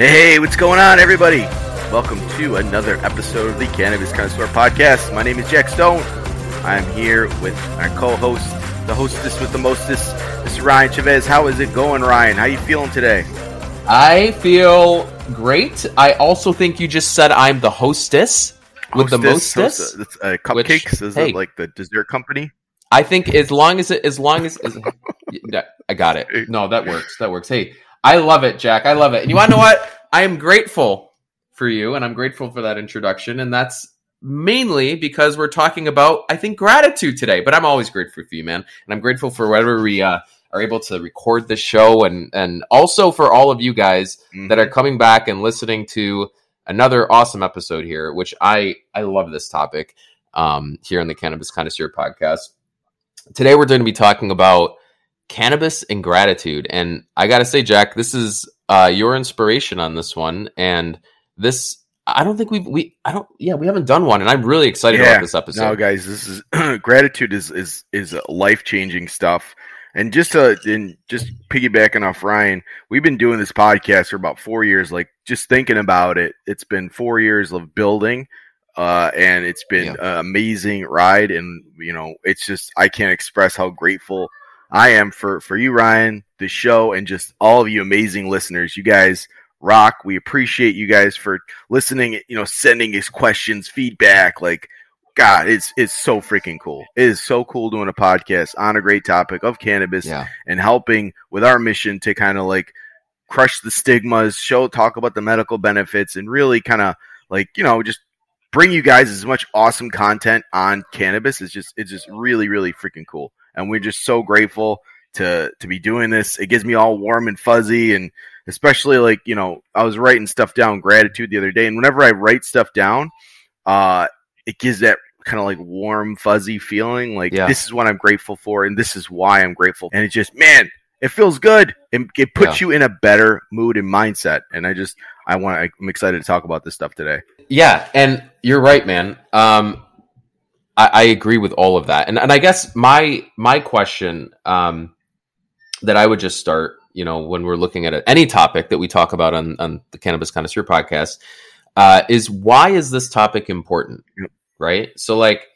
Hey, what's going on, everybody? Welcome to another episode of the Cannabis Connoisseur Podcast. My name is Jack Stone. I'm here with our co-host, the hostess with the mostest, Mr. Ryan Chavez. How is it going, Ryan? How are you feeling today? I feel great. I also think you just said I'm the hostess with the mostest. Hostess, uh, cupcakes Which- is hey. it like the dessert company? I think as long as it, as long as, as Yeah, I got it. No, that works. That works. Hey, I love it, Jack. I love it. And you want to know what? I am grateful for you, and I'm grateful for that introduction. And that's mainly because we're talking about, I think, gratitude today. But I'm always grateful for you, man. And I'm grateful for whatever we uh, are able to record this show, and and also for all of you guys that are coming back and listening to another awesome episode here, which I I love this topic um, here on the Cannabis Connoisseur podcast. Today we're going to be talking about cannabis and gratitude, and I got to say, Jack, this is uh, your inspiration on this one, and this. I don't think we've we I don't yeah we haven't done one and I'm really excited Yeah. about this episode. No, guys, this is gratitude is is is life changing stuff. And just to and just piggybacking off Ryan, we've been doing this podcast for about four years. Like just thinking about it, it's been four years of building, uh, and it's been Yeah. an amazing ride. And you know, it's just I can't express how grateful I am for for you, Ryan, the show, and just all of you amazing listeners. You guys rock. We appreciate you guys for listening. You know, sending us questions, feedback, like. God, it's it's so freaking cool. It is so cool doing a podcast on a great topic of cannabis yeah, and helping with our mission to kind of like crush the stigmas, show talk about the medical benefits, and really kind of like you know just bring you guys as much awesome content on cannabis. It's just it's just really really freaking cool, and we're just so grateful to to be doing this. It gives me all warm and fuzzy, and especially like you know I was writing stuff down gratitude the other day, and whenever I write stuff down, uh, it gives that kind of like warm fuzzy feeling like Yeah. this is what i'm grateful for and this is why i'm grateful and it just man it feels good it, it puts you in a better mood and mindset and i just i want i'm excited to talk about this stuff today Yeah, and you're right, man. Um, I, I agree with all of that, and and I guess my my question um, that I would just start, you know, when we're looking at any topic that we talk about on on the Cannabis Connoisseur podcast, uh, is why is this topic important, right? So, like,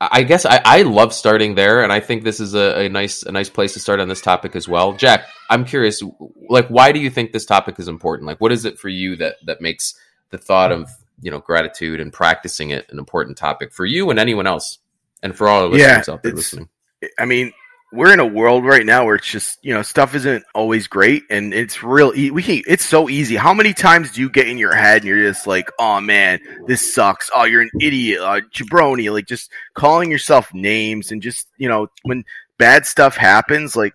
I guess I, I love starting there, and I think this is a, a nice a nice place to start on this topic as well. Jack, I'm curious, like, why do you think this topic is important? Like, what is it for you that that makes the thought of you know gratitude and practicing it an important topic for you and anyone else, and for all of us Yeah, out there listening? i mean we're in a world right now where it's just you know stuff isn't always great and it's real e- we can it's so easy. How many times do you get in your head and you're just like oh man this sucks. Oh you're an idiot. Uh, jabroni like just calling yourself names and just you know when bad stuff happens like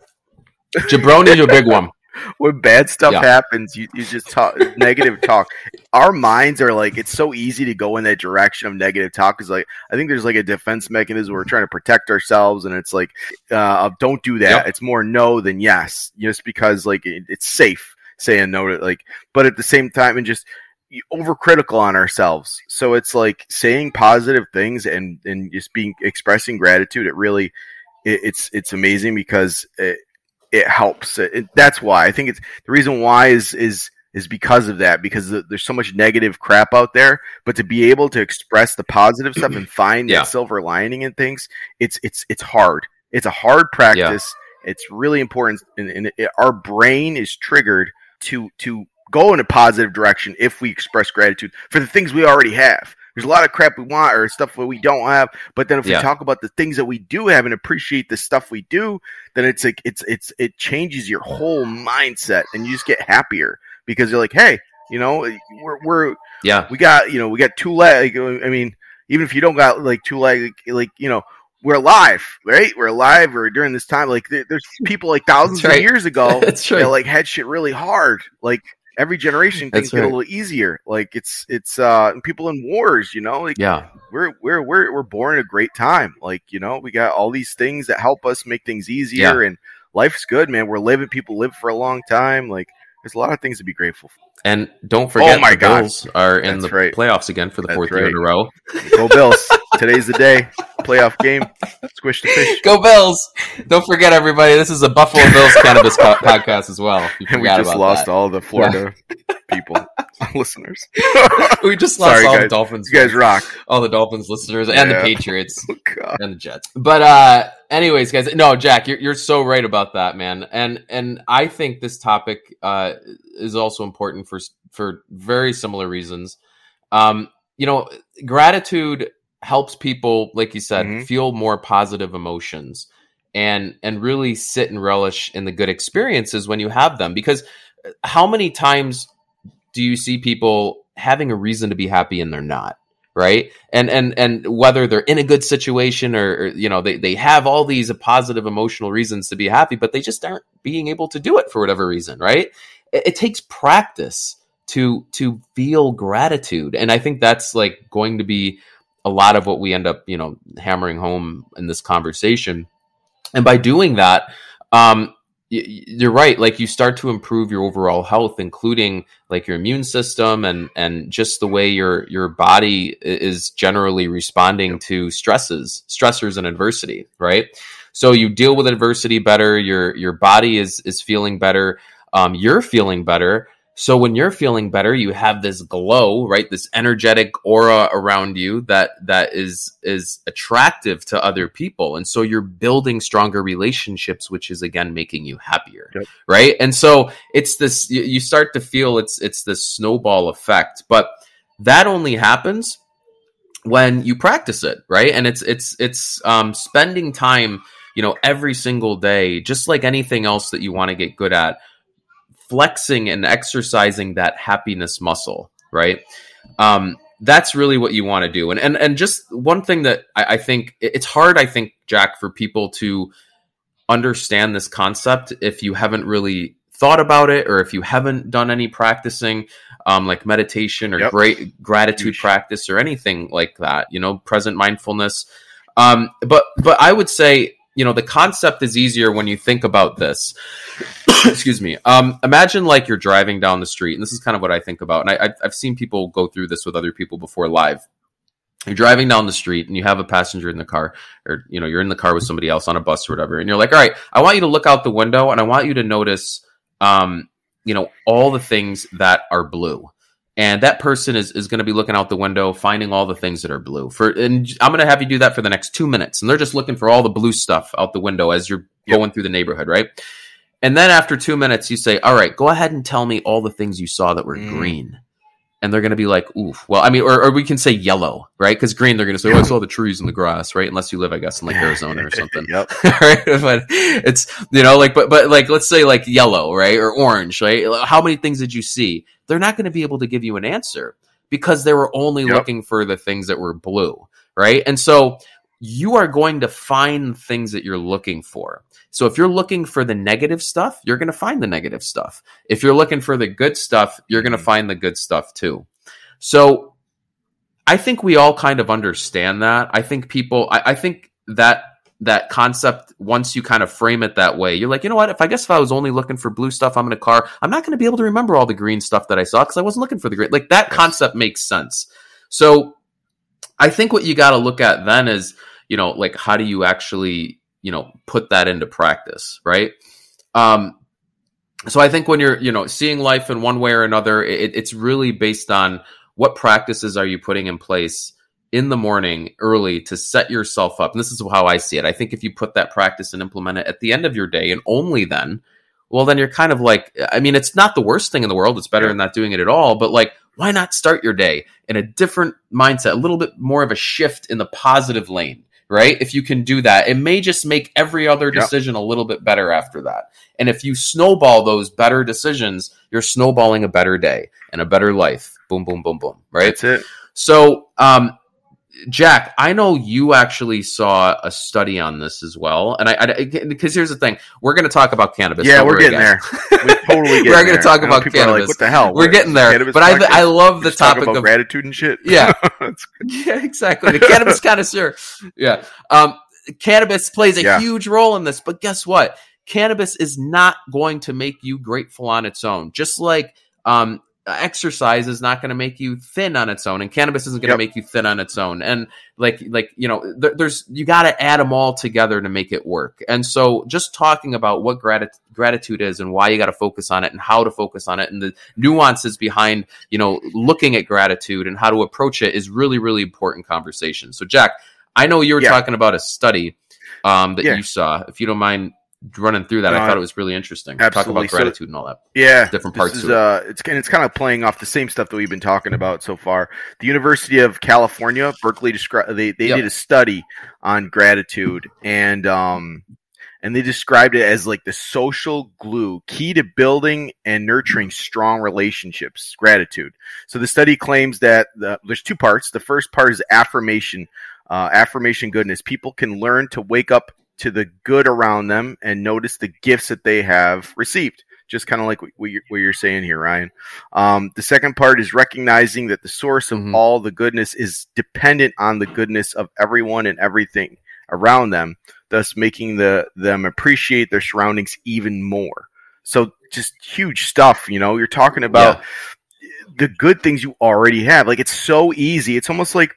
Jabroni's a big one. When bad stuff Yeah. happens, you, you just talk negative talk. Our minds are like it's so easy to go in that direction of negative talk. Because like I think there's like a defense mechanism. We're trying to protect ourselves, and it's like uh, don't do that. Yep. It's more no than yes, just because like it, it's safe saying no to like. But at the same time, and just overcritical on ourselves. So it's like saying positive things and and just being expressing gratitude. It really it, it's it's amazing because it, it helps. It, it- that's why I think it's the reason why is is is because of that because th- there's so much negative crap out there. But to be able to express the positive stuff and find Yeah. that silver lining in things, it's it's it's hard. It's a hard practice. It's really important, and, and it, our brain is triggered to to go in a positive direction if we express gratitude for the things we already have. There's a lot of crap we want or stuff that we don't have, but then if Yeah. we talk about the things that we do have and appreciate the stuff we do, then it's like it's it's it changes your whole mindset and you just get happier because you're like, hey, you know, we're we're Yeah, we got you know we got two leg. I mean, even if you don't got like two leg, like you know. We're alive, right? We're alive. Or during this time, like there, there's people like thousands right. of years ago that's that like had shit really hard. Like every generation, things That's get a little easier. Like it's it's uh people in wars, you know, like yeah, we're we're we're we're born at a great time. Like you know, we got all these things that help us make things easier, and life's good, man. We're living. People live for a long time. Like there's a lot of things to be grateful for. and don't forget Oh my the God. Bills are in That's the right. playoffs again for the That's fourth year in a row. Go Bills! Today's the day. Playoff game. Squish the fish. Go Bills! Don't forget, everybody. This is a Buffalo Bills cannabis co- podcast as well. And we just lost that. all the Florida people, listeners. we just lost Sorry, all the. Dolphins. You guys rock. all the Dolphins listeners and the Patriots. Oh, God. and the Jets. But uh anyways, guys, no, Jack, you're you're so right about that, man. And and I think this topic uh is also important for for very similar reasons. Um, you know, gratitude helps people, like you said, Mhm. feel more positive emotions and and really sit and relish in the good experiences when you have them. Because uh, how many times do you see people having a reason to be happy and they're not right? And and and whether they're in a good situation or, or you know they, they have all these positive emotional reasons to be happy but they just aren't being able to do it for whatever reason right? It, it takes practice to to feel gratitude. And i think that's like going to be a lot of what we end up you know hammering home in this conversation. And by doing that um you're right like you start to improve your overall health including like your immune system and and just the way your your body is generally responding to stresses stressors and adversity right? So you deal with adversity better your your body is is feeling better um, you're feeling better so when you're feeling better you have this glow right? This energetic aura around you that that is is attractive to other people. And so you're building stronger relationships which is again making you happier Yep. right? And so it's this you, you start to feel it's it's this snowball effect. But that only happens when you practice it right? And it's it's it's um spending time you know every single day just like anything else that you want to get good at flexing and exercising that happiness muscle right um that's really what you want to do and and and just one thing that I, I think it's hard i think jack for people to understand this concept if you haven't really thought about it or if you haven't done any practicing um, like meditation or Yep. great gratitude Huge. practice or anything like that you know present mindfulness um, but but i would say you know the concept is easier when you think about this. Excuse me. Um, imagine like you're driving down the street and this is kind of what i think about and I, I've, seen people go through this with other people before live. You're driving down the street and you have a passenger in the car or you know you're in the car with somebody else on a bus or whatever and you're like all right i want you to look out the window and i want you to notice um, you know all the things that are blue and that person is, is going to be looking out the window finding all the things that are blue for and i'm going to have you do that for the next two minutes and they're just looking for all the blue stuff out the window as you're Yep. going through the neighborhood right and then after two minutes you say all right go ahead and tell me all the things you saw that were Mm. green and they're going to be like, oof. Well, I mean, or, or we can say yellow, right? Because green, they're going to say, oh, I saw the trees and the grass, right? Unless you live, I guess, in like Arizona or something. yep. right? But it's you know like but but like let's say like yellow right or orange right how many things did you see they're not going to be able to give you an answer because they were only Yep. looking for the things that were blue right? And so you are going to find things that you're looking for. So if you're looking for the negative stuff you're going to find the negative stuff. If you're looking for the good stuff you're going to Mhm. find the good stuff too. So i think we all kind of understand that. I think people i, I think that that concept once you kind of frame it that way you're like you know what? If i guess if i was only looking for blue stuff i'm in a car i'm not going to be able to remember all the green stuff that i saw because i wasn't looking for the green like that concept makes sense. So i think what you got to look at then is you know like how do you actually you know put that into practice right? Um so i think when you're you know seeing life in one way or another it, it's really based on what practices are you putting in place in the morning early to set yourself up. And this is how I see it. I think if you put that practice and implement it at the end of your day and only then, well, then you're kind of like, I mean, it's not the worst thing in the world. It's better than not doing it at all. But like, why not start your day in a different mindset, a little bit more of a shift in the positive lane, right? If you can do that, it may just make every other decision a little bit better after that. And if you snowball those better decisions, you're snowballing a better day and a better life. Boom, boom, boom, boom, right? That's it. So, um, Jack, I know you actually saw a study on this as well, and I because here's the thing: we're going to talk about cannabis. yeah, we're getting guys. there. We're totally We're gonna talk about cannabis. Like, what the hell? We're getting there, but I podcast? I love the Just talk topic of gratitude and shit. Yeah. Yeah, exactly. The cannabis connoisseur. Yeah. Um, cannabis plays a Yeah. huge role in this, but guess what? Cannabis is not going to make you grateful on its own. Just like um, exercise is not going to make you thin on its own and cannabis isn't going to Yep. make you thin on its own and like like you know there, there's you got to add them all together to make it work and so just talking about what grat- gratitude is and why you got to focus on it and how to focus on it and the nuances behind you know looking at gratitude and how to approach it is really really important conversation so jack i know you were Yeah. talking about a study um, that Yeah. you saw if you don't mind running through that i thought it was really interesting talk absolutely. about So- gratitude and all that Yeah, different this parts is to it. uh, it's and it's kind of playing off the same stuff that we've been talking about so far. The University of California, Berkeley, described they they Yep. did a study on gratitude and um and they described it as like the social glue key to building and nurturing strong relationships. Gratitude. So the study claims that the, there's two parts. The first part is affirmation, uh, affirmation goodness. People can learn to wake up to the good around them and notice the gifts that they have received just kind of like what you're, what you're saying here, Ryan. Um, the second part is recognizing that the source of Mhm. all the goodness is dependent on the goodness of everyone and everything around them, thus making the them appreciate their surroundings even more. So just huge stuff, you know. You're talking about the good things you already have. Like it's so easy. It's almost like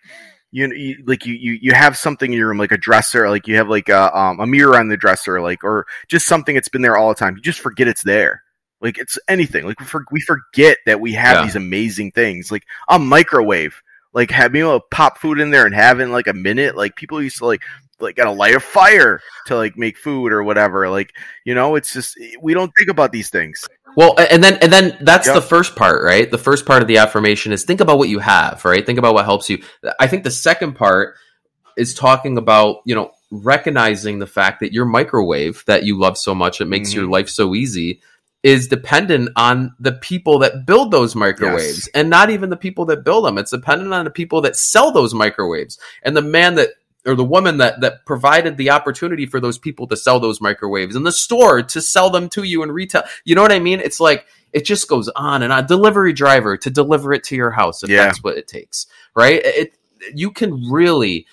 you, know, you like you, you you have something in your room like a dresser like you have like a um, a mirror on the dresser like or just something that's been there all the time. You just forget it's there. Like it's anything. Like we, for, we forget that we have Yeah. these amazing things. Like a microwave like have being able to pop food in there and have it in like a minute like people used to like like gotta light a fire to like make food or whatever. Like you know it's just we don't think about these things Well, and then and then that's Yep. the first part, right? The first part of the affirmation is think about what you have, right? Think about what helps you. I think the second part is talking about, you know, recognizing the fact that your microwave that you love so much, it makes your Mhm. life so easy, is dependent on the people that build those microwaves Yes. and not even the people that build them. It's dependent on the people that sell those microwaves and the man that or the woman that that provided the opportunity for those people to sell those microwaves and the store to sell them to you in retail. You know what I mean? It's like it just goes on and on. Delivery driver to deliver it to your house if Yeah. that's what it takes, right? It you can really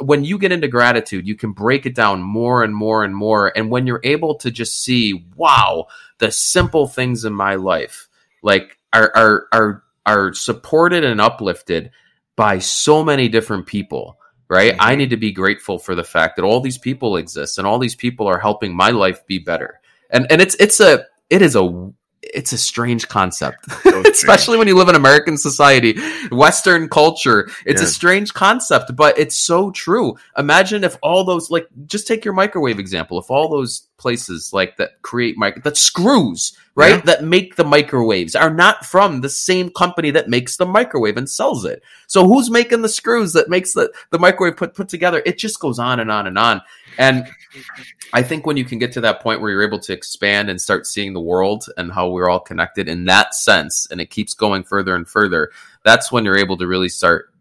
when you get into gratitude, you can break it down more and more and more. And when you're able to just see, wow, the simple things in my life, like are are are are supported and uplifted by so many different people right? Mhm. I need to be grateful for the fact that all these people exist and all these people are helping my life be better. And and it's it's a it is a it's a strange concept, especially when you live in American society, Western culture. It's a strange concept, but it's so true. Imagine if all those, like, just take your microwave example. If all those places like that create mic that screws right Yeah. that make the microwaves are not from the same company that makes the microwave and sells it so who's making the screws that makes the, the microwave put put together it just goes on and on and on and i think when you can get to that point where you're able to expand and start seeing the world and how we're all connected in that sense and it keeps going further and further that's when you're able to really start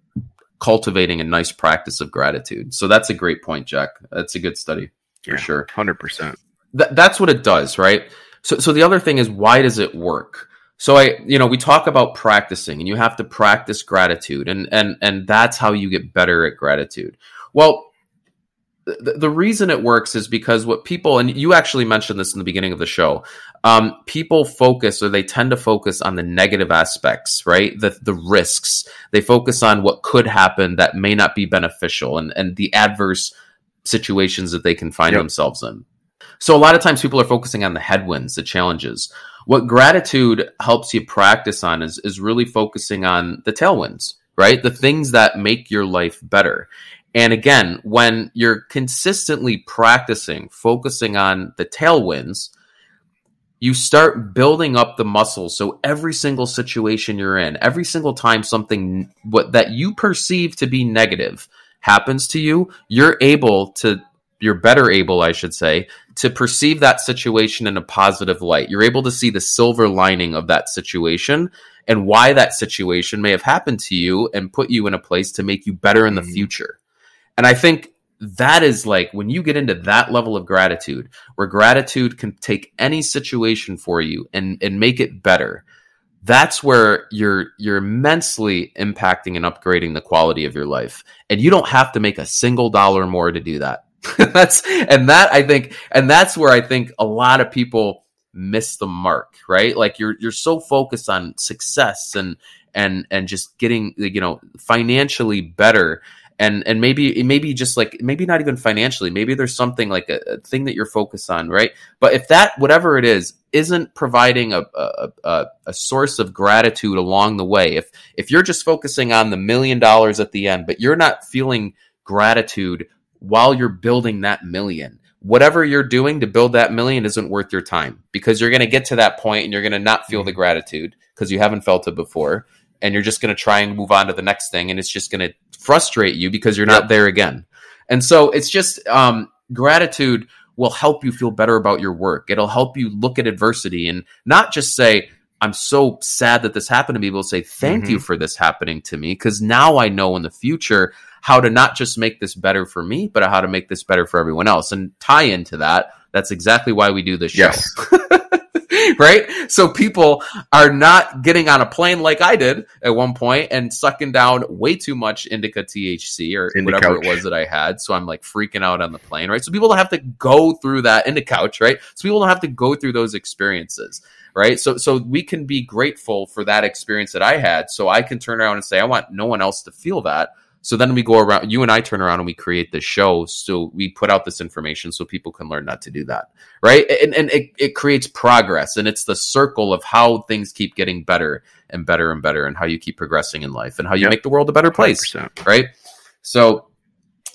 cultivating a nice practice of gratitude so that's a great point jack that's a good study for Yeah. sure Hundred percent. Th- that's what it does, right? So, so the other thing is, why does it work? So I, you know, we talk about practicing, and you have to practice gratitude, and and and that's how you get better at gratitude. Well, the, the reason it works is because what people, and you actually mentioned this in the beginning of the show, um, people focus or they tend to focus on the negative aspects, right? The the risks. They focus on what could happen that may not be beneficial, and and the adverse situations that they can find Yep. themselves in. So a lot of times people are focusing on the headwinds, the challenges. What gratitude helps you practice on is is really focusing on the tailwinds, right? The things that make your life better. And again, when you're consistently practicing, focusing on the tailwinds, you start building up the muscles. So every single situation you're in, every single time something what that you perceive to be negative happens to you, you're able to you're better able, I should say, to perceive that situation in a positive light. You're able to see the silver lining of that situation and why that situation may have happened to you and put you in a place to make you better in the Mhm. future. And I think that is like when you get into that level of gratitude, where gratitude can take any situation for you and, and make it better. That's where you're you're immensely impacting and upgrading the quality of your life. And you don't have to make a single dollar more to do that. that's and that I think and that's where I think a lot of people miss the mark, right? Like you're you're so focused on success and and and just getting you know financially better and and maybe maybe just like maybe not even financially maybe there's something like a, a, thing that you're focused on right but if that whatever it is isn't providing a, a, a, source of gratitude along the way if if you're just focusing on the million dollars at the end but you're not feeling gratitude while you're building that million whatever you're doing to build that million isn't worth your time because you're going to get to that point and you're going to not feel the mm-hmm. gratitude because you haven't felt it before and you're just going to try and move on to the next thing and it's just going to frustrate you because you're not there again and so it's just um, gratitude will help you feel better about your work it'll help you look at adversity and not just say i'm so sad that this happened to me but say thank mm-hmm. you for this happening to me because now i know in the future how to not just make this better for me but how to make this better for everyone else and tie into that that's exactly why we do this show yes. right? So people are not getting on a plane like I did at one point and sucking down way too much indica THC or whatever it was that I had. So I'm like freaking out on the plane, right? So people don't have to go through that in the couch, right? So people don't have to go through those experiences right so so we can be grateful for that experience that i had so i can turn around and say i want no one else to feel that so then we go around, you and I turn around and we create this show. So we put out this information so people can learn not to do that. Right. And, and it, it creates progress and it's the circle of how things keep getting better and better and better and how you keep progressing in life and how you yep. make the world a better place. 100%. Right. So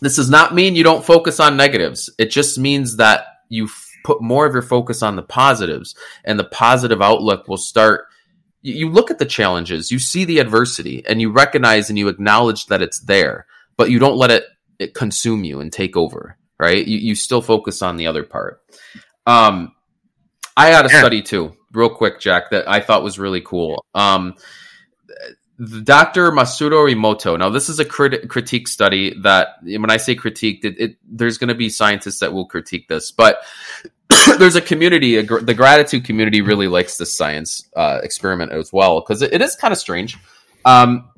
this does not mean you don't focus on negatives. It just means that you f- put more of your focus on the positives and the positive outlook will start you look at the challenges, you see the adversity, and you recognize and you acknowledge that it's there, but you don't let it, it consume you and take over, right? You, you still focus on the other part. Um, I had a yeah. study too, real quick, Jack, that I thought was really cool. Um, Dr. Masaru Emoto. Now, this is a crit- critique study that, when I say critique, it, it, there's going to be scientists that will critique this, but there's a community, a gr- the gratitude community really likes this science uh, experiment as well because it, it is kind of strange. Um,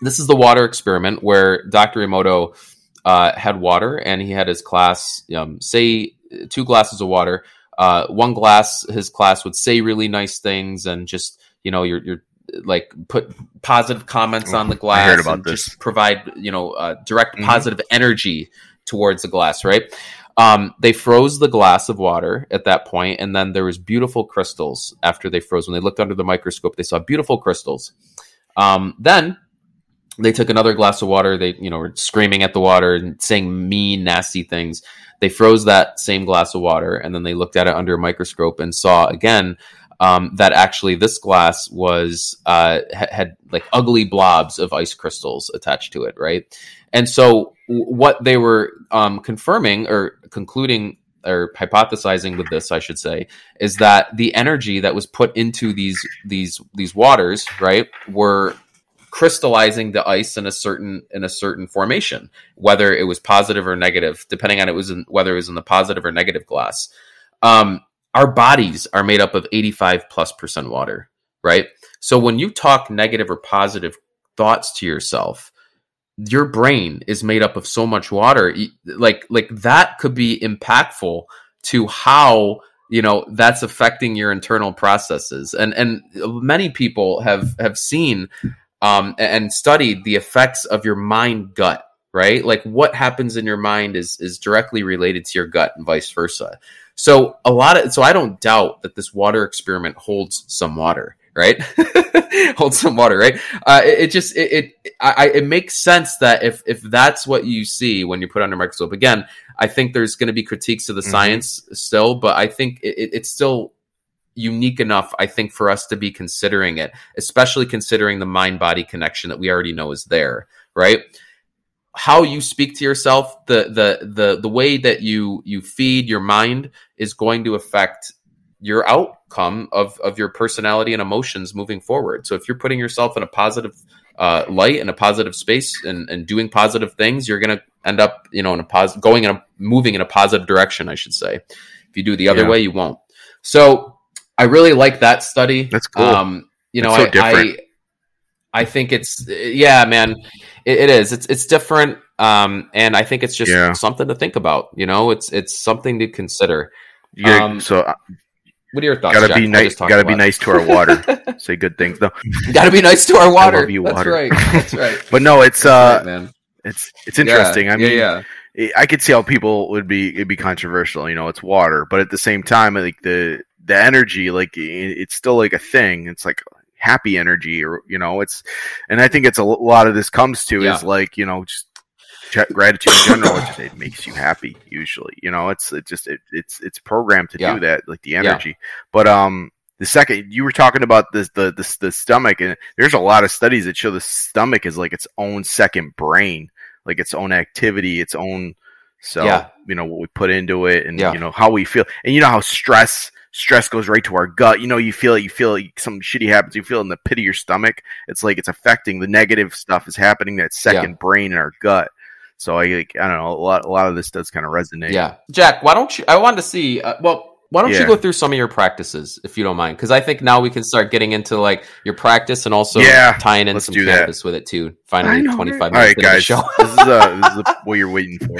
this is the water experiment where Dr. Emoto uh, had water and he had his class um, say two glasses of water. Uh, one glass, his class would say really nice things and just you know you're, you're like put positive comments on the glass. I heard about this. Just provide you know uh, direct mm-hmm. positive energy towards the glass, right? Um, they froze the glass of water at that point, and then there was beautiful crystals after they froze. When they looked under the microscope, they saw beautiful crystals. Um, then they took another glass of water. They, you know, were screaming at the water and saying mean, nasty things. They froze that same glass of water, and then they looked at it under a microscope and saw again um, that actually this glass was uh, had, had like ugly blobs of ice crystals attached to it, right? And so what they were um, confirming or concluding or hypothesizing with this, I should say, is that the energy that was put into these these these waters, right, were crystallizing the ice in a certain in a certain formation, whether it was positive or negative, depending on it was in, whether it was in the positive or negative glass. Um, our bodies are made up of 85 plus percent water, right? So when you talk negative or positive thoughts to yourself, your brain is made up of so much water. Like like that could be impactful to how you know that's affecting your internal processes. And and many people have have seen um and studied the effects of your mind gut right like what happens in your mind is is directly related to your gut and vice versa so a lot of so i don't doubt that this water experiment holds some water right? holds some water, right? Uh, it, it, just it it, I, it makes sense that if if that's what you see when you put under microscope, again, I think there's going to be critiques of the mm-hmm. science still, but I think it, it's still unique enough, I think, for us to be considering it, especially considering the mind body connection that we already know is there, right? How you speak to yourself, the the the the way that you you feed your mind is going to affect your outcome of of your personality and emotions moving forward. So if you're putting yourself in a positive uh, light and a positive space and, and doing positive things, you're going to end up, you know, in a positive, going in a moving in a positive direction, I should say. If you do the other yeah. way, you won't. So I really like that study. That's cool. Um, you know, so I, I, I think it's yeah, man. It, it is. It's it's different, um, and I think it's just yeah. something to think about. You know, it's it's something to consider. Um, so What are your thoughts? Gotta Jack? be nice. Gotta be about- nice to our water. Say good things. No, gotta be nice to our water. love you, That's right. That's right. but no, it's uh, right, it's it's interesting. Yeah, I mean, yeah, yeah. I could see how people would be it'd be controversial. You know, it's water, but at the same time, like the the energy, like it's still like a thing. It's like happy energy, or you know, it's and I think it's a lot of this comes to Yeah. is like you know just gratitude in general. It, makes you happy usually. You know, it's it just it, it's it's programmed to Yeah. do that, like the energy. But um. The second you were talking about this, the, the the stomach, and there's a lot of studies that show the stomach is like its own second brain, like its own activity, its own so Yeah. you know what we put into it, and Yeah. you know how we feel, and you know how stress stress goes right to our gut. You know, you feel it, you feel it, something shitty happens, you feel it in the pit of your stomach. It's like it's affecting the negative stuff is happening that second brain in our gut. So I like I don't know a lot a lot of this does kind of resonate. Yeah, Jack. Why don't you? I wanted to see. Uh, well, why don't Yeah. you go through some of your practices if you don't mind? Because I think now we can start getting into like your practice and also Yeah, tying in some do that. cannabis with it too. Finally, twenty right? minutes right, into the guys, show. this is uh, this is the, what you're waiting for.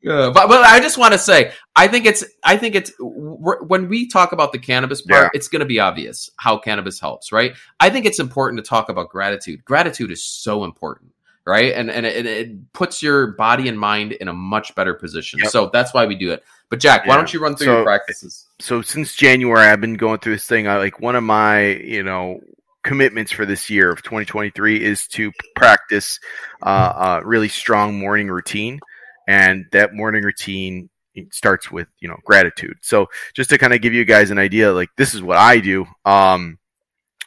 Yeah, but, but I just want to say, I think it's, I think it's when we talk about the cannabis part, Yeah. it's going to be obvious how cannabis helps, right? I think it's important to talk about gratitude. Gratitude is so important, right? And and it, it puts your body and mind in a much better position. Yep. So that's why we do it. But Jack, why don't you run through So- your practices? so since January, I've been going through this thing. I like one of my, you know, commitments for this year of 2023 is to practice uh, a really strong morning routine, and that morning routine starts with you know gratitude. So just to kind of give you guys an idea, like this is what I do. Um,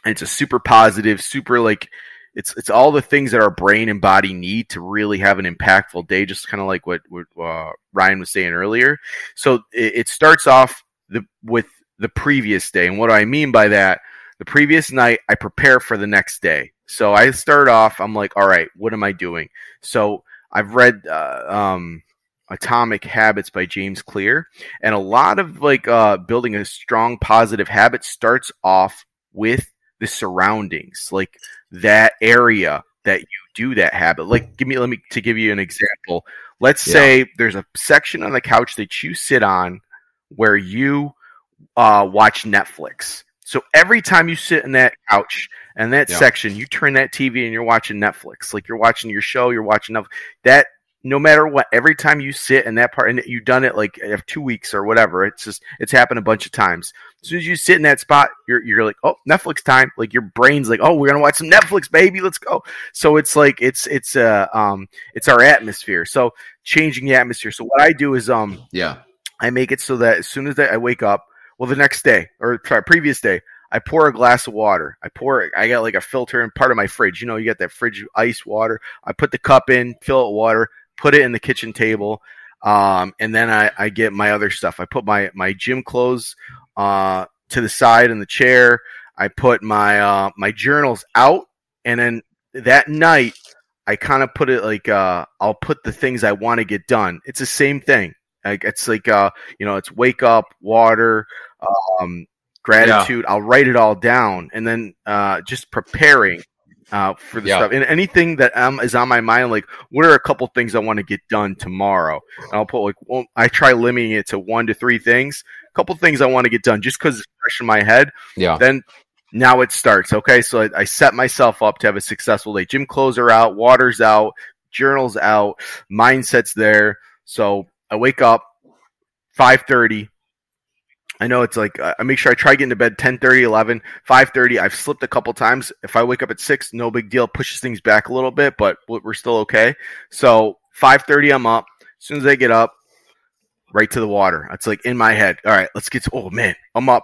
it's a super positive, super like it's it's all the things that our brain and body need to really have an impactful day. Just kind of like what, what uh, Ryan was saying earlier. So it, it starts off the with the previous day, and what do I mean by that? The previous night, I prepare for the next day. So I start off. I'm like, all right, what am I doing? So I've read uh, um, Atomic Habits by James Clear, and a lot of like uh, building a strong positive habit starts off with the surroundings, like that area that you do that habit. Like, give me let me to give you an example. Let's Yeah. say there's a section on the couch that you sit on where you uh, watch Netflix. So every time you sit in that couch and that Yeah. section, you turn that TV and you're watching Netflix. Like you're watching your show, you're watching Netflix. That no matter what, every time you sit in that part, and you've done it like uh, two weeks or whatever, it's just it's happened a bunch of times. As soon as you sit in that spot, you're you're like, oh, Netflix time. Like your brain's like, oh, we're gonna watch some Netflix, baby, let's go. So it's like it's it's uh um it's our atmosphere. So changing the atmosphere. So what I do is um Yeah, I make it so that as soon as I wake up, well, the next day or sorry, previous day, I pour a glass of water. I pour it. I got like a filter in part of my fridge. You know, you got that fridge ice water. I put the cup in, fill it with water, put it in the kitchen table, um, and then I, I get my other stuff. I put my my gym clothes uh, to the side in the chair. I put my uh, my journals out, and then that night I kind of put it like uh, I'll put the things I want to get done. It's the same thing. Like it's like uh, you know, it's wake up, water, um, gratitude. I'll write it all down, and then uh, just preparing uh, for the stuff. And anything that um, is on my mind, like what are a couple things I want to get done tomorrow? And I'll put like well, I try limiting it to one to three things. A couple things I want to get done just because it's fresh in my head yeah, then now it starts. Okay, so I, I set myself up to have a successful day. Gym clothes are out, water's out, journals out, mindset's there. So I wake up five thirty. I know it's like I make sure I try getting to bed 10 30, 11, 5 30. I've slipped a couple times. If I wake up at six, no big deal. Pushes things back a little bit, but we're still okay. So five thirty, I'm up. As soon as I get up, right to the water. It's like in my head. All right, let's get. To, oh man, I'm up.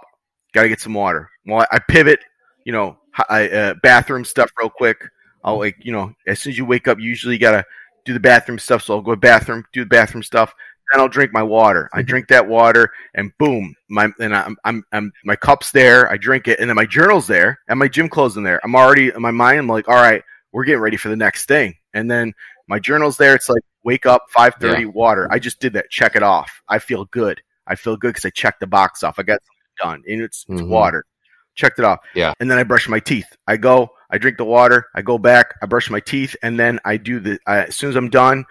Got to get some water. Well, I, I pivot. You know, I uh, bathroom stuff real quick. I'll like you know, as soon as you wake up, you usually got to do the bathroom stuff. So I'll go to bathroom, do the bathroom stuff. Then I'll drink my water. I drink that water, and boom, my and I'm, I'm I'm my cup's there. I drink it, and then my journal's there, and my gym clothes in there. I'm already in my mind. I'm like, all right, we're getting ready for the next thing. And then my journal's there. It's like wake up, five thirty, water. I just did that. Check it off. I feel good. I feel good because I checked the box off. I got something done, and it's, it's Mhm. water. Checked it off. Yeah. And then I brush my teeth. I go. I drink the water. I go back. I brush my teeth, and then I do the. I, as soon as I'm done,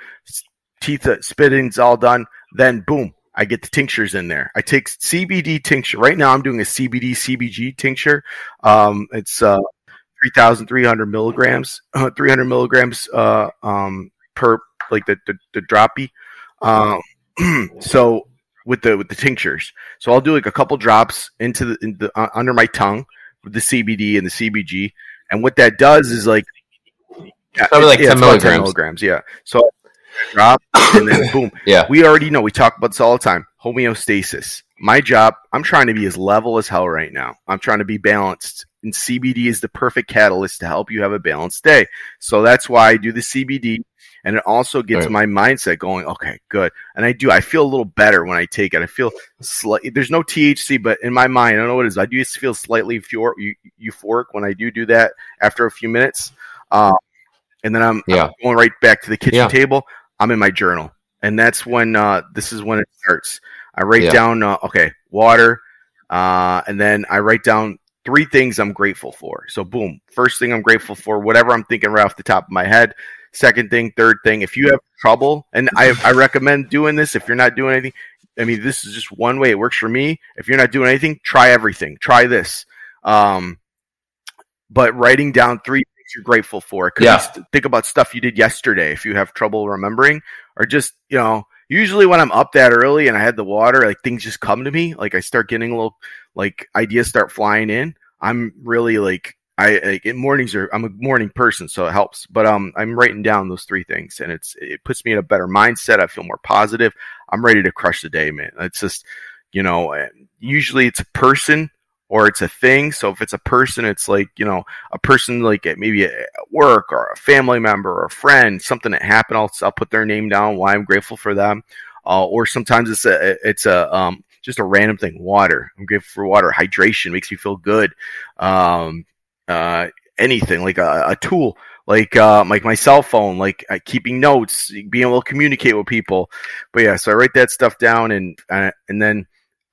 teeth uh, spitting's all done. Then boom, I get the tinctures in there. I take CBD tincture. Right now, I'm doing a CBD CBG tincture. Um, it's uh, 3,300 milligrams, uh, 300 milligrams uh, um, per like the the, the droppy. Um, so with the with the tinctures, so I'll do like a couple drops into the, in the uh, under my tongue with the CBD and the CBG, and what that does is like yeah, probably like yeah, 10 milligrams. 10 milligrams. Yeah. So drop and then boom. yeah. We already know. We talk about this all the time. Homeostasis. My job. I'm trying to be as level as hell right now. I'm trying to be balanced. And CBD is the perfect catalyst to help you have a balanced day. So that's why I do the CBD. And it also gets right. my mindset going, okay, good. And I do, I feel a little better when I take it. I feel slightly, there's no THC, but in my mind, I don't know what it is. I do feel slightly euphoric when I do do that after a few minutes. Um, and then I'm, yeah. I'm, going right back to the kitchen yeah. table. I'm in my journal, and that's when uh, this is when it starts. I write yeah. down uh, okay water, uh, and then I write down three things I'm grateful for. So boom, first thing I'm grateful for, whatever I'm thinking right off the top of my head. Second thing, third thing. If you have trouble, and I, I recommend doing this if you're not doing anything. I mean, this is just one way. It works for me. If you're not doing anything, try everything. Try this. Um, but writing down three you're grateful for. It could yeah. Think about stuff you did yesterday if you have trouble remembering, or just you know. Usually when I'm up that early and I had the water, like things just come to me. Like I start getting a little like ideas start flying in. I'm really like I like in mornings are I'm a morning person, so it helps. But um, I'm writing down those three things, and it's it puts me in a better mindset. I feel more positive. I'm ready to crush the day, man. It's just you know, usually it's a person or it's a thing. So if it's a person, it's like, you know, a person like at maybe at work or a family member or a friend, something that happened. I'll, I'll put their name down, why I'm grateful for them. Uh, or sometimes it's a, it's a, um, just a random thing. Water. I'm grateful for water. Hydration makes me feel good. Um, uh, anything like a, a tool like uh, like my cell phone, like uh, keeping notes, being able to communicate with people. But yeah, so I write that stuff down, and uh, and then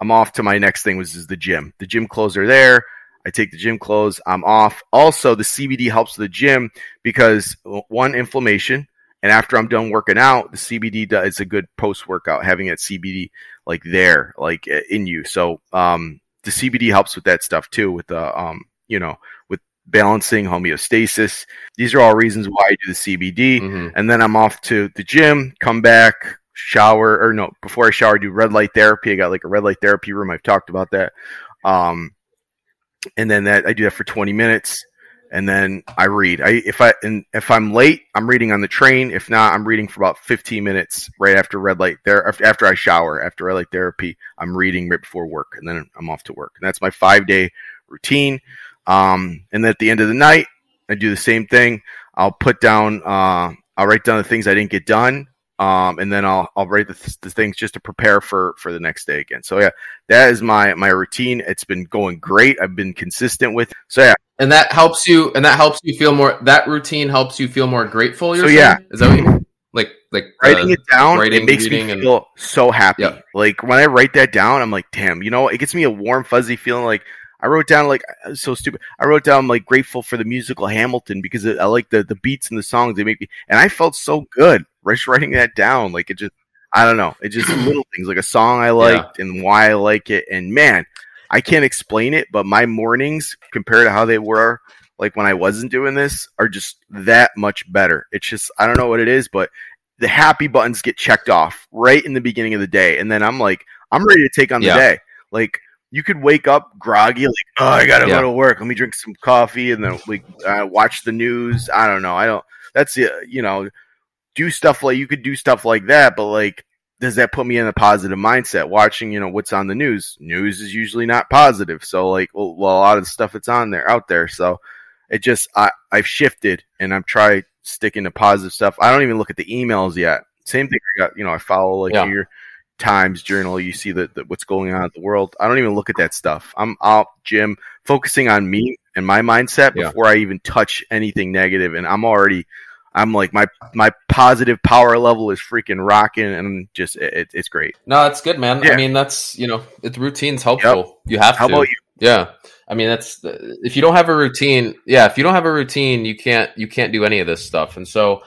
I'm off to my next thing, which is the gym. The gym clothes are there. I take the gym clothes. I'm off. Also, the CBD helps the gym because one inflammation, and after I'm done working out, the CBD does it's a good post workout having that CBD like there, like in you. So um, the CBD helps with that stuff too, with the um, you know, with balancing homeostasis. These are all reasons why I do the CBD, mm-hmm. and then I'm off to the gym, come back, shower or no before I shower do red light therapy. I got like a red light therapy room. I've talked about that. Um, and then that I do that for 20 minutes and then I read. I if I and if I'm late, I'm reading on the train. If not, I'm reading for about 15 minutes right after red light there after I shower, after red light therapy, I'm reading right before work and then I'm off to work. And that's my 5-day routine. Um, and then at the end of the night, I do the same thing. I'll put down uh, I'll write down the things I didn't get done um, and then I'll I'll write the, th- the, things just to prepare for for the next day again. So yeah, that is my my routine. It's been going great. I've been consistent with. So yeah, and that helps you, and that helps you feel more. That routine helps you feel more grateful. so yeah, is that what you mean? Like like writing uh, it down, writing, it makes me feel and... so happy. Yeah. Like when I write that down, I'm like, damn, you know, it gets me a warm fuzzy feeling. Like I wrote down like so stupid. I wrote down like grateful for the musical Hamilton because it, I like the the beats and the songs they make me, and I felt so good just writing that down. Like it just, I don't know, it just little things like a song I liked yeah. and why I like it, and man, I can't explain it, but my mornings compared to how they were like when I wasn't doing this are just that much better. It's just I don't know what it is, but the happy buttons get checked off right in the beginning of the day, and then I'm like, I'm ready to take on the yeah. day. Like you could wake up groggy, like, oh, I gotta yeah. go to work. Let me drink some coffee and then we uh, watch the news. I don't know. I don't. That's the you know, do stuff like you could do stuff like that, but like, does that put me in a positive mindset? Watching, you know, what's on the news. News is usually not positive. So like, well, well a lot of the stuff that's on there out there. So it just I I've shifted and I'm trying sticking to positive stuff. I don't even look at the emails yet. Same thing. I got you know I follow like yeah. your Times Journal, you see that what's going on in the world. I don't even look at that stuff. I'm out, gym, focusing on me and my mindset before yeah. I even touch anything negative, and I'm already. I'm like my my positive power level is freaking rocking, and just it, it's great. No, it's good, man. Yeah. I mean, that's you know, the routine's helpful. Yep. You have How to. about you? Yeah, I mean, that's if you don't have a routine. Yeah, if you don't have a routine, you can't you can't do any of this stuff. And so,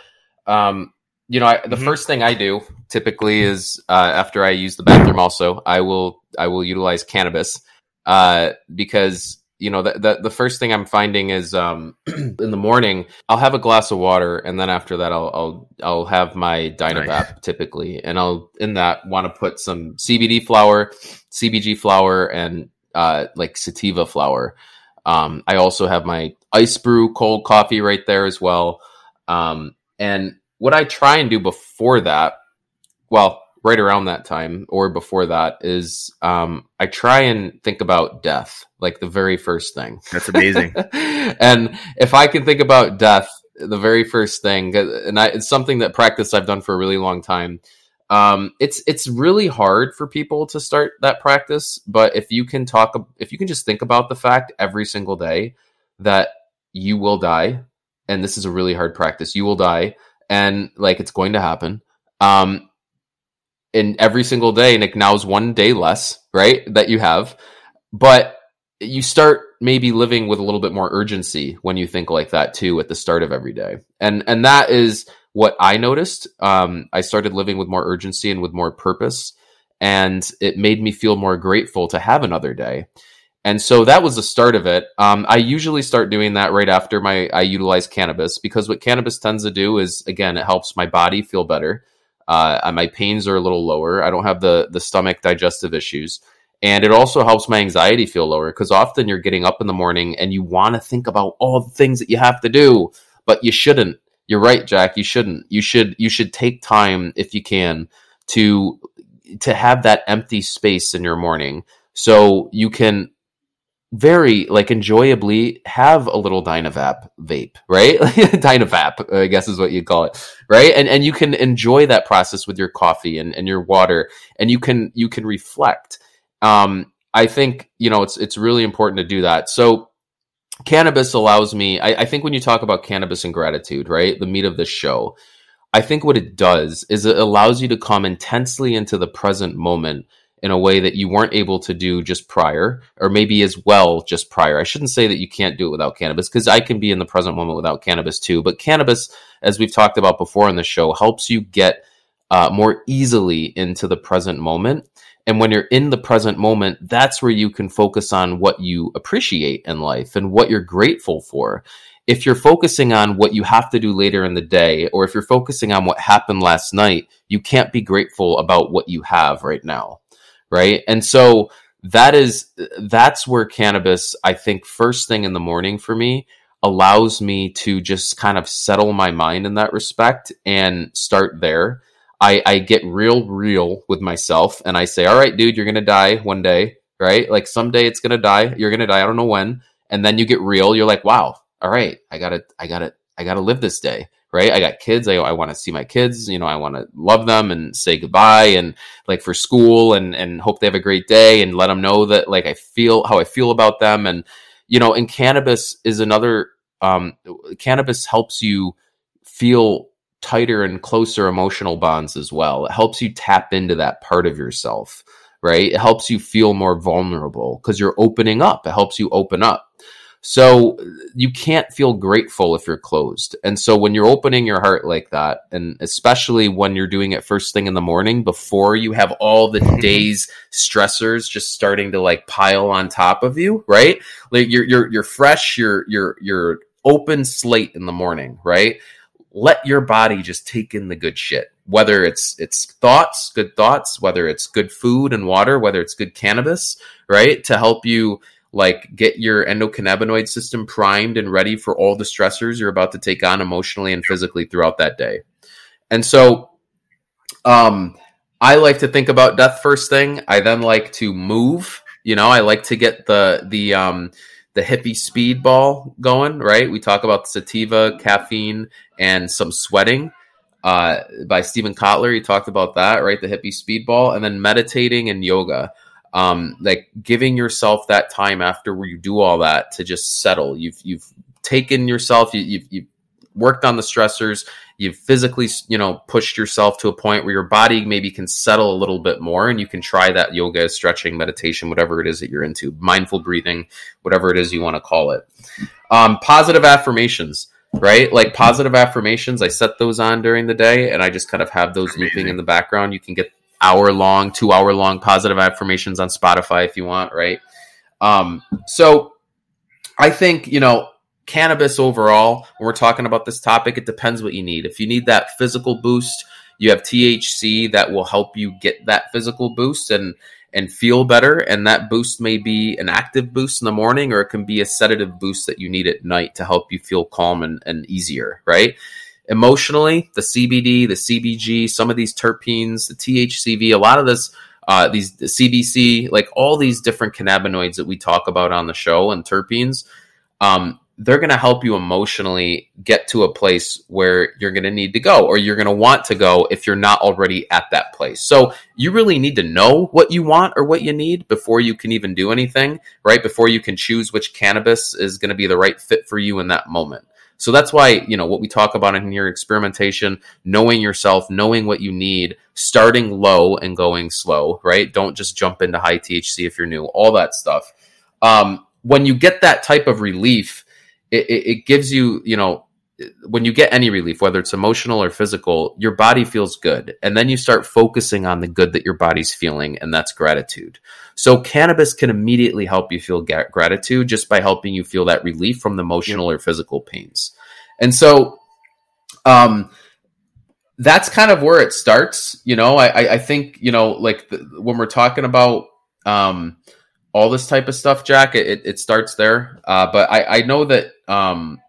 um, you know, I, the mm-hmm. first thing I do typically is uh, after I use the bathroom. Also, I will I will utilize cannabis uh, because you know the, the, the first thing I'm finding is um, in the morning I'll have a glass of water and then after that I'll I'll I'll have my Dynavap nice. typically and I'll in that want to put some CBD flower, CBG flower, and uh, like sativa flower. Um, I also have my ice brew cold coffee right there as well. Um, and what I try and do before that, well, right around that time or before that is um, I try and think about death, like the very first thing. That's amazing. and if I can think about death, the very first thing, and I, it's something that practice I've done for a really long time. Um, it's it's really hard for people to start that practice, but if you can talk, if you can just think about the fact every single day that you will die, and this is a really hard practice, you will die, and like it's going to happen. Um, and every single day, and now is one day less, right? That you have, but you start maybe living with a little bit more urgency when you think like that too at the start of every day, and and that is what I noticed. Um, I started living with more urgency and with more purpose, and it made me feel more grateful to have another day. And so that was the start of it. Um, I usually start doing that right after my I utilize cannabis because what cannabis tends to do is again it helps my body feel better. Uh, my pains are a little lower. I don't have the the stomach digestive issues, and it also helps my anxiety feel lower because often you're getting up in the morning and you want to think about all the things that you have to do, but you shouldn't. You're right, Jack. You shouldn't. You should you should take time if you can to to have that empty space in your morning so you can very like enjoyably have a little Dynavap vape, right? Dynavap, I guess is what you call it, right? And and you can enjoy that process with your coffee and, and your water, and you can you can reflect. Um, I think you know it's it's really important to do that. So cannabis allows me. I, I think when you talk about cannabis and gratitude, right, the meat of this show, I think what it does is it allows you to come intensely into the present moment in a way that you weren't able to do just prior, or maybe as well just prior. I shouldn't say that you can't do it without cannabis because I can be in the present moment without cannabis too. But cannabis, as we've talked about before in the show, helps you get uh, more easily into the present moment. And when you're in the present moment, that's where you can focus on what you appreciate in life and what you're grateful for. If you're focusing on what you have to do later in the day, or if you're focusing on what happened last night, you can't be grateful about what you have right now right? And so that is that's where cannabis, I think, first thing in the morning for me allows me to just kind of settle my mind in that respect and start there. I, I get real real with myself and I say, all right, dude, you're gonna die one day, right? Like someday it's gonna die. You're gonna die. I don't know when. And then you get real. You're like, wow, all right, I gotta, I gotta, I gotta live this day right? I got kids. I, I want to see my kids. You know, I want to love them and say goodbye and like for school and and hope they have a great day and let them know that like I feel how I feel about them. And you know, and cannabis is another. Um, cannabis helps you feel tighter and closer emotional bonds as well. It helps you tap into that part of yourself, right? It helps you feel more vulnerable because you're opening up. It helps you open up. So you can't feel grateful if you're closed. And so when you're opening your heart like that, and especially when you're doing it first thing in the morning before you have all the day's stressors just starting to like pile on top of you, right? Like you're you're you're fresh, you're you're you're open slate in the morning, right? Let your body just take in the good shit. Whether it's it's thoughts, good thoughts, whether it's good food and water, whether it's good cannabis, right? To help you like get your endocannabinoid system primed and ready for all the stressors you're about to take on emotionally and physically throughout that day. And so um I like to think about death first thing. I then like to move, you know, I like to get the the um the hippie speedball going, right? We talk about sativa, caffeine, and some sweating. Uh, by Steven Kotler, he talked about that, right? The hippie speedball, and then meditating and yoga um, like giving yourself that time after where you do all that to just settle. You've you've taken yourself. You, you've you've worked on the stressors. You've physically you know pushed yourself to a point where your body maybe can settle a little bit more, and you can try that yoga, stretching, meditation, whatever it is that you're into, mindful breathing, whatever it is you want to call it. Um, positive affirmations. right? Like positive affirmations, I set those on during the day and I just kind of have those Amazing. looping in the background. You can get hour long, two hour long positive affirmations on Spotify if you want, right? Um, so I think, you know, cannabis overall, when we're talking about this topic, it depends what you need. If you need that physical boost, you have THC that will help you get that physical boost and and feel better. And that boost may be an active boost in the morning, or it can be a sedative boost that you need at night to help you feel calm and, and easier, right? Emotionally, the CBD, the CBG, some of these terpenes, the THCV, a lot of this, uh, these the CBC, like all these different cannabinoids that we talk about on the show and terpenes, um, they're going to help you emotionally get to a place where you're going to need to go or you're going to want to go if you're not already at that place. So you really need to know what you want or what you need before you can even do anything, right? Before you can choose which cannabis is going to be the right fit for you in that moment. So that's why, you know, what we talk about in here experimentation, knowing yourself, knowing what you need, starting low and going slow, right? Don't just jump into high THC if you're new, all that stuff. Um, when you get that type of relief, it, it, gives you, you know, when you get any relief, whether it's emotional or physical, your body feels good. And then you start focusing on the good that your body's feeling, and that's gratitude. So, cannabis can immediately help you feel gratitude just by helping you feel that relief from the emotional or physical pains. And so, um, that's kind of where it starts. You know, I, I think, you know, like the, when we're talking about, um, all this type of stuff, Jack. It, it starts there. Uh, but I, I know that um,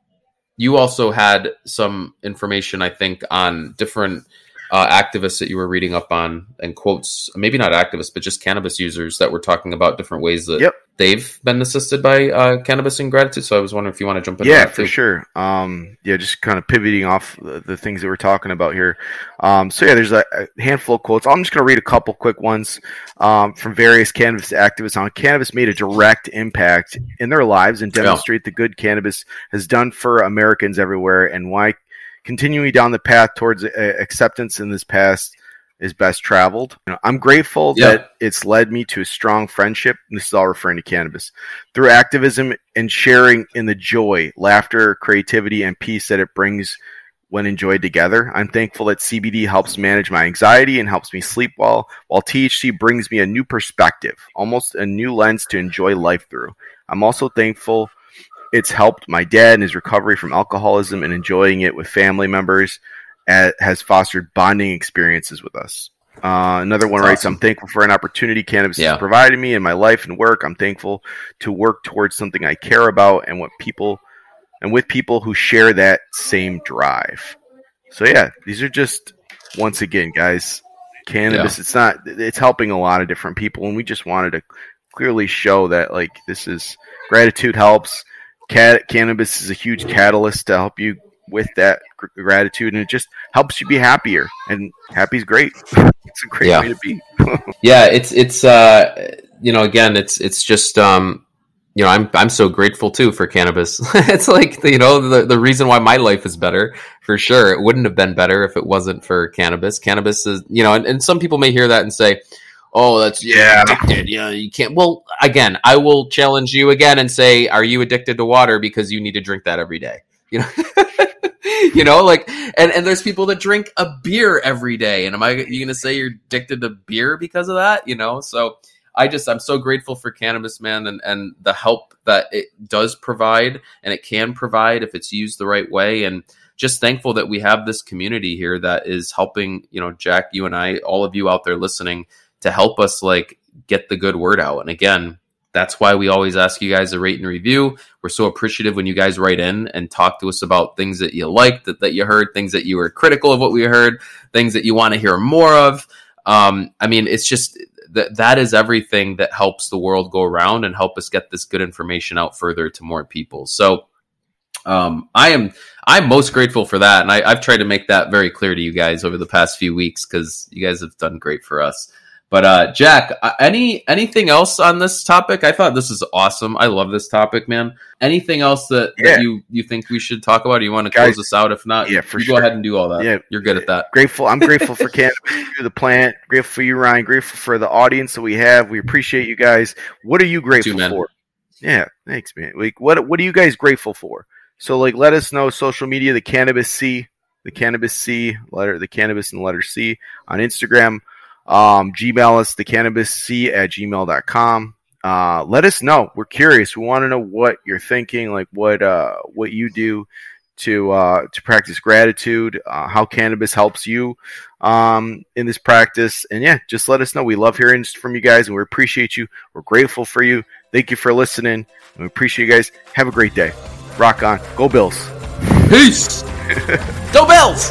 you also had some information, I think, on different uh, activists that you were reading up on and quotes, maybe not activists, but just cannabis users that were talking about different ways that yep they've been assisted by uh, cannabis and gratitude. So I was wondering if you want to jump in. Yeah, for sure. Um, yeah, just kind of pivoting off the, the, things that we're talking about here. Um, so yeah, there's a, a, handful of quotes. I'm just going to read a couple quick ones um, from various cannabis activists on cannabis made a direct impact in their lives and demonstrate yeah. the good cannabis has done for Americans everywhere and why continuing down the path towards uh, acceptance in this past is best traveled. You know, I'm grateful that it's led me to a strong friendship. This is all referring to cannabis through activism and sharing in the joy, laughter, creativity, and peace that it brings when enjoyed together. I'm thankful that CBD helps manage my anxiety and helps me sleep well, while THC brings me a new perspective, almost a new lens to enjoy life through. I'm also thankful it's helped my dad in his recovery from alcoholism and enjoying it with family members has fostered bonding experiences with us. Uh, another one That's writes, awesome. I'm thankful for an opportunity cannabis yeah. has provided me in my life and work. I'm thankful to work towards something I care about and what people and with people who share that same drive. So yeah, these are just once again, guys, cannabis. Yeah. It's not. It's helping a lot of different people, and we just wanted to clearly show that like this is gratitude helps. Cat, cannabis is a huge catalyst to help you with that gratitude and it just helps you be happier and happy's great. It's a great yeah. way to be. Yeah it's it's uh you know again it's it's just um you know i'm i'm so grateful too for cannabis. It's like you know the, the reason why my life is better for sure it wouldn't have been better if it wasn't for cannabis. Cannabis is you know and, and some people may hear that and say oh that's yeah. addicted. Yeah you can't well again i will challenge you again and say are you addicted to water because you need to drink that every day you know? You know like and and there's people that drink a beer every day and am i you gonna say you're addicted to beer because of that? You know? So i just i'm so grateful for cannabis man and and the help that it does provide and it can provide if it's used the right way and just thankful that we have this community here that is helping you know jack you and i all of you out there listening to help us like get the good word out. And again that's why we always ask you guys to rate and review. We're so appreciative when you guys write in and talk to us about things that you liked, that, that you heard, things that you were critical of what we heard, things that you want to hear more of. Um, I mean, it's just that that is everything that helps the world go around and help us get this good information out further to more people. So um, I am I'm most grateful for that, and I, I've tried to make that very clear to you guys over the past few weeks because you guys have done great for us. But uh, Jack, uh, any anything else on this topic? I thought this is awesome. I love this topic, man. Anything else that, yeah. that you you think we should talk about? Do you want to close this out? If not, yeah, for you sure. go ahead and do all that. Yeah, you're good at that. Grateful. I'm grateful for cannabis, the plant. Grateful for you, Ryan. Grateful for the audience that we have. We appreciate you guys. What are you grateful too, for? Yeah, thanks, man. Like, what what are you guys grateful for? So like, let us know social media, the cannabis C, the cannabis C letter, the cannabis and letter C on Instagram. Um, Gmail us the cannabis C at gmail.com. Uh, let us know. We're curious. We want to know what you're thinking, like what uh, what you do to uh, to practice gratitude, uh, how cannabis helps you um, in this practice, and yeah, just let us know. We love hearing from you guys, and we appreciate you. We're grateful for you. Thank you for listening, we appreciate you guys. Have a great day. Rock on. Go Bills. Peace. Go Bills.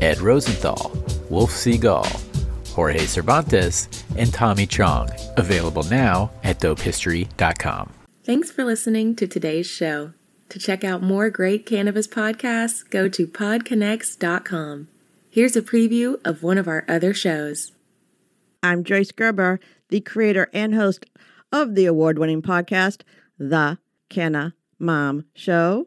Ed Rosenthal, Wolf Seagal, Jorge Cervantes, and Tommy Chong. Available now at dopehistory.com. Thanks for listening to today's show. To check out more great cannabis podcasts, go to podconx.com. Here's a preview of one of our other shows. I'm Joyce Gerber, the creator and host of the award winning podcast, The Canna Mom Show.